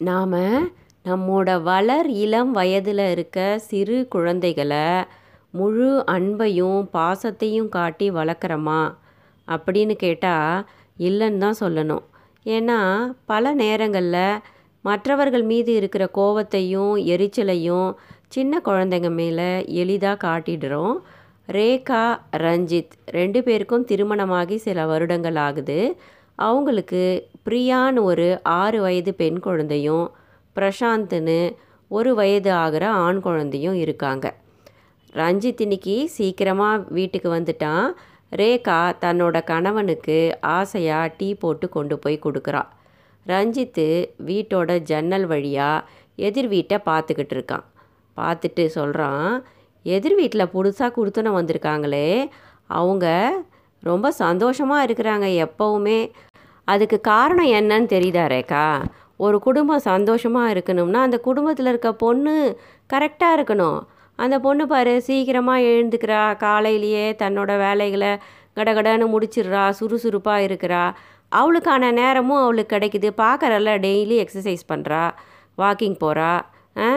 நாம் நம்மோட வளர் இளம் வயதில் இருக்க சிறு குழந்தைகளை முழு அன்பையும் பாசத்தையும் காட்டி வளர்க்குறோமா? அப்படின்னு கேட்டால் இல்லைன்னு தான் சொல்லணும். ஏன்னா பல நேரங்களில் மற்றவர்கள் மீது இருக்கிற கோவத்தையும் எரிச்சலையும் சின்ன குழந்தைங்க மேலே எளிதாக காட்டிடுறோம். ரேகா ரஞ்சித் ரெண்டு பேருக்கும் திருமணமாகி சில வருடங்கள் ஆகுது. அவங்களுக்கு பிரியான்னு ஒரு ஆறு வயது பெண் குழந்தையும் பிரசாந்த்னு ஒரு வயது ஆகிற ஆண் குழந்தையும் இருக்காங்க. ரஞ்சித் இன்னைக்கு சீக்கிரமாக வீட்டுக்கு வந்துட்டான். ரேகா தன்னோட கணவனுக்கு ஆசையாக டீ போட்டு கொண்டு போய் கொடுக்குறா. ரஞ்சித்து வீட்டோட ஜன்னல் வழியாக எதிர் வீட்டை பார்த்துக்கிட்டு இருக்கான். பார்த்துட்டு சொல்கிறான் எதிர் வீட்டில் புதுசாக கொடுத்துன வந்திருக்காங்களே. அவங்க ரொம்ப சந்தோஷமாக இருக்கிறாங்க எப்போவுமே. அதுக்கு காரணம் என்னன்னு தெரியுதா ரேகா? ஒரு குடும்பம் சந்தோஷமாக இருக்கணும்னா அந்த குடும்பத்தில் இருக்க பொண்ணு கரெக்டாக இருக்கணும். அந்த பொண்ணு பாரு சீக்கிரமாக எழுந்துக்கிறா காலையிலேயே தன்னோட வேலைகளை கடகடன்னு முடிச்சிடுறா சுறுசுறுப்பாக இருக்கிறா. அவளுக்கான நேரமும் அவளுக்கு கிடைக்குது. பார்க்குறல்ல டெய்லி எக்ஸசைஸ் பண்ணுறா வாக்கிங் போகிறா ஆ?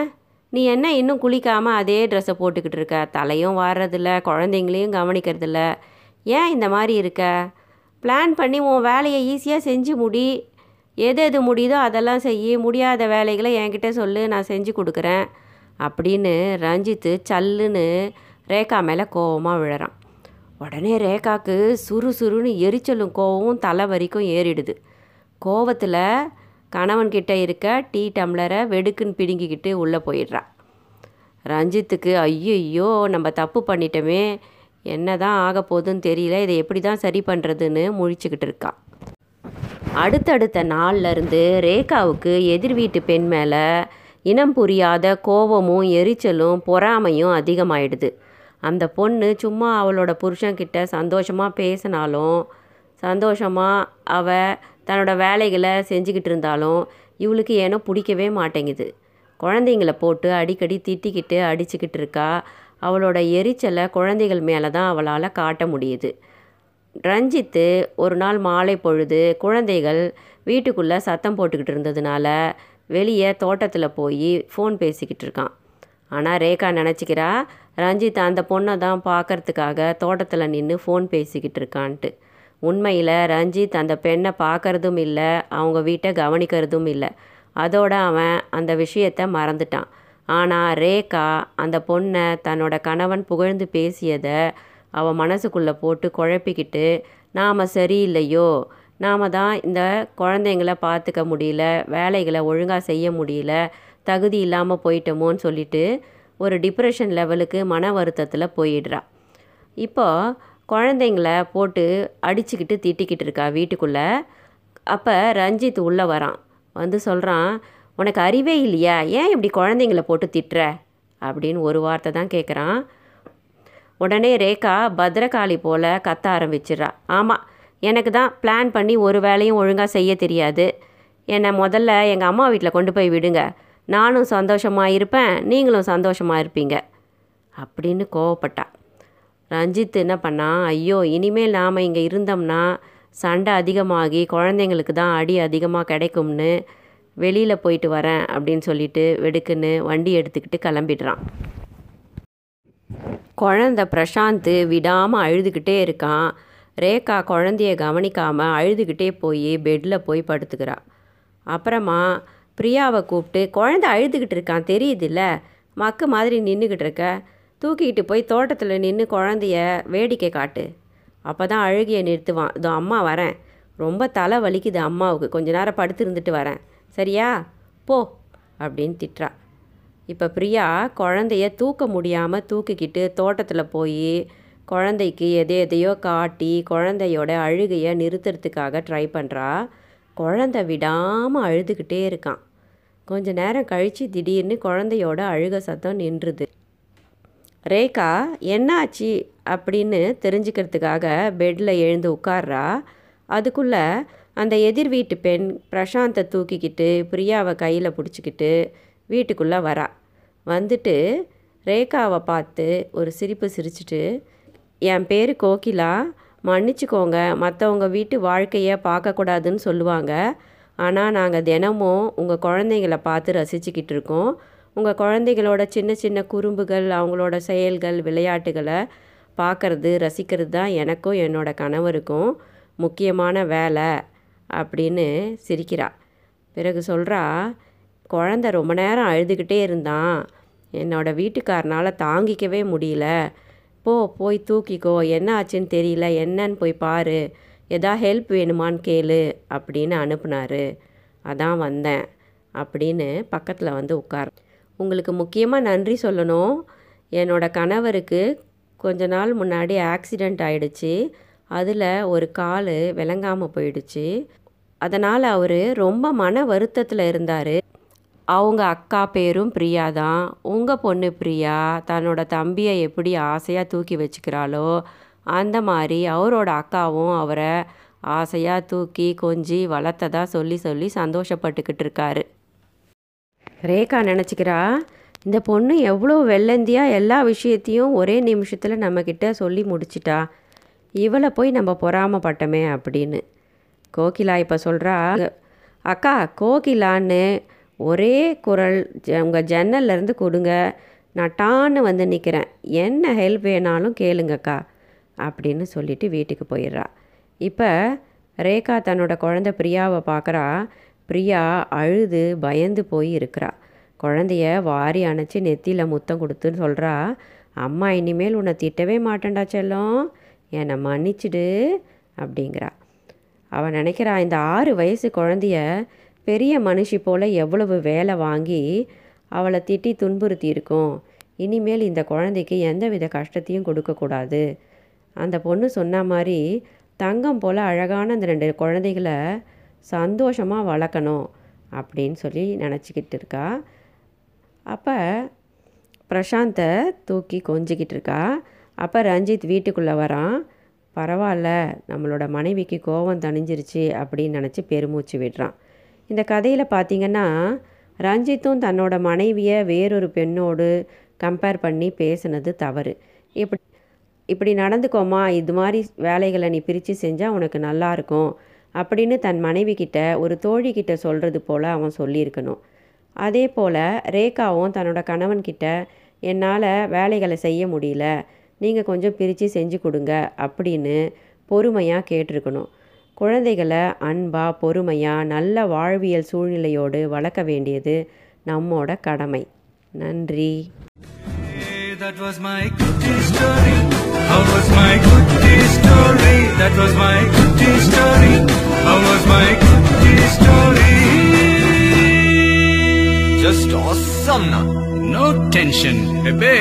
நீ என்ன இன்னும் குளிக்காமல் அதே ட்ரெஸ்ஸை போட்டுக்கிட்டு இருக்க? தலையும் வாடுறதில்ல குழந்தைங்களையும் கவனிக்கிறதில்ல. ஏன் இந்த மாதிரி இருக்க? பிளான் பண்ணி உன் வேலையை ஈஸியாக செஞ்சு முடி. எது எது முடியுதோ அதெல்லாம் செய்ய முடியாத வேலைகளை என்கிட்ட சொல்லு நான் செஞ்சு கொடுக்குறேன். அப்படின்னு ரஞ்சித்து சல்லுன்னு ரேகா மேலே கோவமாக விழறான். உடனே ரேகாக்கு சுறு சுறுன்னு எரிச்சலும் கோவமும் தலை வரைக்கும் ஏறிடுது. கோவத்தில் கணவன்கிட்ட இருக்க டீ டம்ளரை வெடுக்குன்னு பிடுங்கிக்கிட்டு உள்ளே போயிடுறான் ரஞ்சித்துக்கு ஐயோ நம்ம தப்பு பண்ணிட்டோமே. என்ன தான் ஆக போகுதுன்னு தெரியல. இதை எப்படி தான் சரி பண்ணுறதுன்னு முழிச்சுக்கிட்டு இருக்கா. அடுத்தடுத்த நாள்லேருந்து ரேகாவுக்கு எதிர் வீட்டு பெண் மேலே இனம் புரியாத கோபமும் எரிச்சலும் பொறாமையும் அதிகமாயிடுது. அந்த பொண்ணு சும்மா அவளோட புருஷன்கிட்ட சந்தோஷமாக பேசினாலும் சந்தோஷமாக அவ தன்னோட வேலைகளை செஞ்சுக்கிட்டு இருந்தாலும் இவளுக்கு ஏனோ பிடிக்கவே மாட்டேங்குது. குழந்தைங்கள போட்டு அடிக்கடி திட்டிக்கிட்டு அடிச்சுக்கிட்டு இருக்கா. அவளோட எரிச்சலை குழந்தைகள் மேலே தான் அவளால் காட்ட முடியுது. ரஞ்சித்து ஒரு நாள் மாலை பொழுது குழந்தைகள் வீட்டுக்குள்ளே சத்தம் போட்டுக்கிட்டு இருந்ததுனால வெளியே தோட்டத்தில் போய் ஃபோன் பேசிக்கிட்டு இருக்கான். ஆனால் ரேகா நினச்சிக்கிறா ரஞ்சித் அந்த பொண்ணை தான் பார்க்கறதுக்காக தோட்டத்தில் நின்று ஃபோன் பேசிக்கிட்டு இருக்கான்ட்டு. உண்மையில் ரஞ்சித் அந்த பெண்ணை பார்க்கறதும் இல்லை அவங்க வீட்டை கவனிக்கிறதும் இல்லை. அதோட அவன் அந்த விஷயத்தை மறந்துட்டான். ஆனால் ரேகா அந்த பொண்ணை தன்னோட கணவன் புகழ்ந்து பேசியதை அவள் மனசுக்குள்ளே போட்டு குழப்பிக்கிட்டு நாம் சரியில்லையோ? நாம் தான் இந்த குழந்தைங்கள பார்த்துக்க முடியல வேலைகளை ஒழுங்காக செய்ய முடியல தகுதி இல்லாமல் போயிட்டோமோன்னு சொல்லிட்டு ஒரு டிப்ரெஷன் லெவலுக்கு மன வருத்தத்தில் போயிடுறா. இப்போ குழந்தைங்கள போட்டு அடிச்சுக்கிட்டு திட்டிக்கிட்டு இருக்கா வீட்டுக்குள்ளே. அப்போ ரஞ்சித் உள்ளே வரான். வந்து சொல்கிறான் உனக்கு அறிவே இல்லையா? ஏன் இப்படி குழந்தைங்கள போட்டு திட்டுற? அப்படின்னு ஒரு வார்த்தை தான் கேட்குறான் உடனே ரேகா பத்ரகாளி போல் கத்த ஆரம்பிச்சிடுறா. ஆமாம் எனக்கு தான் பிளான் பண்ணி ஒரு வேலையும் ஒழுங்காக செய்ய தெரியாது. என்னை முதல்ல எங்கள் அம்மா வீட்டில் கொண்டு போய் விடுங்க. நானும் சந்தோஷமாக இருப்பேன் நீங்களும் சந்தோஷமாக இருப்பீங்க. அப்படின்னு கோவப்பட்டா. ரஞ்சித் என்ன பண்ணான் ஐயோ இனிமேல் நாம் இங்கே இருந்தோம்னா சண்டை அதிகமாகி குழந்தைங்களுக்கு தான் அடி அதிகமாக கிடைக்கும்னு வெளியில் போயிட்டு வரேன் அப்படின்னு சொல்லிட்டு வெடுக்குன்னு வண்டி எடுத்துக்கிட்டு கிளம்பிடுறான். குழந்த பிரசாந்த் விடாமல் அழுதுகிட்டே இருக்கான். ரேகா குழந்தைய கவனிக்காமல் அழுதுகிட்டே போய் பெட்டில் போய் படுத்துக்கிறா. அப்புறமா பிரியாவை கூப்பிட்டு குழந்த அழுதுகிட்டு இருக்கான் தெரியுதுல்ல? மக்கு மாதிரி நின்றுக்கிட்டு இருக்க. தூக்கிக்கிட்டு போய் தோட்டத்தில் நின்று குழந்தைய வேடிக்கை காட்டு. அப்போ தான் அழுகிய நிறுத்துவான். இதோ அம்மா வரேன். ரொம்ப தலை வலிக்குது அம்மாவுக்கு. கொஞ்ச நேரம் படுத்து இருந்துட்டு வரேன். சரியா? போ அப்படின்னு திட்டுறா. இப்போ பிரியா குழந்தைய தூக்க முடியாமல் தூக்கிக்கிட்டு தோட்டத்தில் போய் குழந்தைக்கு எதை எதையோ காட்டி குழந்தையோட அழுகையை நிறுத்துறதுக்காக ட்ரை பண்ணுறா குழந்தை விடாமல் அழுதுகிட்டே இருக்கான். கொஞ்ச நேரம் கழித்து திடீர்னு குழந்தையோட அழுக சத்தம் நின்றுது. ரேகா என்னாச்சு? அப்படின்னு தெரிஞ்சுக்கிறதுக்காக பெட்டில் எழுந்து உட்கார்றா. அதுக்குள்ளே அந்த எதிர் வீட்டு பெண் பிரசாந்தை தூக்கிக்கிட்டு பிரியாவை கையில் பிடிச்சிக்கிட்டு வீட்டுக்குள்ளே வரா. வந்துட்டு ரேகாவை பார்த்து ஒரு சிரிப்பு சிரிச்சிட்டு என் பேர் கோகிலா. மன்னிச்சுக்கோங்க. மற்றவங்க வீட்டு வாழ்க்கையை பார்க்கக்கூடாதுன்னு சொல்லுவாங்க. ஆனால் நாங்கள் தினமும் உங்கள் குழந்தைங்கள பார்த்து ரசிச்சுக்கிட்டு இருக்கோம். உங்கள் குழந்தைகளோட சின்ன சின்ன குறும்புகள் அவங்களோட செயல்கள் விளையாட்டுகளை பார்க்கறது ரசிக்கிறது தான் எனக்கும் என்னோட கணவருக்கும் முக்கியமான வேலை. அப்படின்னு சிரிக்கிறா. பிறகு சொல்கிறா குழந்த ரொம்ப நேரம் அழுதுகிட்டே இருந்தான். என்னோட வீட்டுக்காரனால் தாங்கிக்கவே முடியல. போ போய் தூக்கிக்கோ. என்ன ஆச்சுன்னு தெரியல. என்னன்னு போய் பாரு. எதா ஹெல்ப் வேணுமான்னு கேளு அப்படின்னு அனுப்புனாரு. அதான் வந்தேன் அப்படின்னு பக்கத்தில் வந்து உட்கார். உங்களுக்கு முக்கியமாக நன்றி சொல்லணும். என்னோட கணவருக்கு கொஞ்ச நாள் முன்னாடி ஆக்சிடெண்ட் ஆகிடுச்சு அதில் ஒரு கால் விளங்காமல் போயிடுச்சு. அதனால் அவர் ரொம்ப மன வருத்தத்தில் இருந்தார். அவங்க அக்கா பேரும் பிரியா தான். உங்கள் பொண்ணு பிரியா தன்னோட தம்பியை எப்படி ஆசையாக தூக்கி வச்சுக்கிறாளோ அந்த மாதிரி அவரோட அக்காவும் அவரை ஆசையாக தூக்கி கொஞ்சி வளர்த்ததா சொல்லி சொல்லி சந்தோஷப்பட்டுக்கிட்டு இருக்காரு. ரேகா நினச்சிக்கிறா இந்த பொண்ணு எவ்வளோ வெள்ளந்தியாக எல்லா விஷயத்தையும் ஒரே நிமிஷத்தில் நம்மக்கிட்ட சொல்லி முடிச்சிட்டா. இவளை போய் நம்ம பொறாமப்பட்டமே அப்படின்னு. கோகிலா இப்போ சொல்கிறா அக்கா கோகிலான்னு ஒரே குரல் உங்கள் ஜன்னல்லேருந்து கொடுங்க. நான் டான்னு வந்து நிற்கிறேன் என்ன ஹெல்ப் வேணாலும் கேளுங்கக்கா அப்படின்னு சொல்லிட்டு வீட்டுக்கு போயிடுறா. இப்போ ரேகா தன்னோட குழந்த பிரியாவை பார்க்குறா பிரியா அழுது பயந்து போய் இருக்கிறா. குழந்தைய வாரி அணைச்சி நெத்தியில் முத்தம் கொடுத்துன்னு சொல்கிறா அம்மா இனிமேல் உன்னை திட்டவே மாட்டேன்டா செல்லம். என்னை மன்னிச்சிடு அப்படிங்கிறா. அவன் நினைக்கிறா இந்த ஆறு வயசு குழந்தைய பெரிய மனுஷி போல் எவ்வளவு வேலை வாங்கி அவளை திட்டி துன்புறுத்தி இருக்கும் இனிமேல் இந்த குழந்தைக்கு எந்தவித கஷ்டத்தையும் கொடுக்கக்கூடாது அந்த பொண்ணு சொன்ன மாதிரி தங்கம் போல் அழகான அந்த ரெண்டு குழந்தைகளை சந்தோஷமாக வளர்க்கணும் அப்படின்னு சொல்லி நினச்சிக்கிட்டு இருக்கா. அப்போ பிரசாந்தை தூக்கி கொஞ்சிக்கிட்டு இருக்கா. அப்போ ரஞ்சித் வீட்டுக்குள்ளே வரான். பரவாயில்ல நம்மளோட மனைவிக்கு கோபம் தணிஞ்சிருச்சு அப்படின்னு நினச்சி பெருமூச்சு விடுறான். இந்த கதையில் பார்த்தீங்கன்னா ரஞ்சித்தும் தன்னோட மனைவியை வேறொரு பெண்ணோடு கம்பேர் பண்ணி பேசுனது தவறு. இப்படி இப்படி நடந்துக்கோமா இது மாதிரி வேலைகளை நீ பிரித்து செஞ்சால் உனக்கு நல்லா இருக்கும் அப்படின்னு தன் மனைவி கிட்ட ஒரு தோழி கிட்ட சொல்கிறது போல் அவன் சொல்லியிருக்கணும். அதே போல் ரேகாவும் தன்னோட கணவன்கிட்ட என்னால் வேலைகளை செய்ய முடியல நீங்கள் கொஞ்சம் பிரித்து செஞ்சு கொடுங்க அப்படின்னு பொறுமையாக கேட்டிருக்கணும் குழந்தைகளை அன்பாக பொறுமையாக நல்ல வாழ்வியல் சூழ்நிலையோடு வளர்க்க வேண்டியது நம்மோட கடமை நன்றி That was my goodie story. How was my goodie story? That was my goodie story. How was my goodie story? Just awesome. No tension, baby.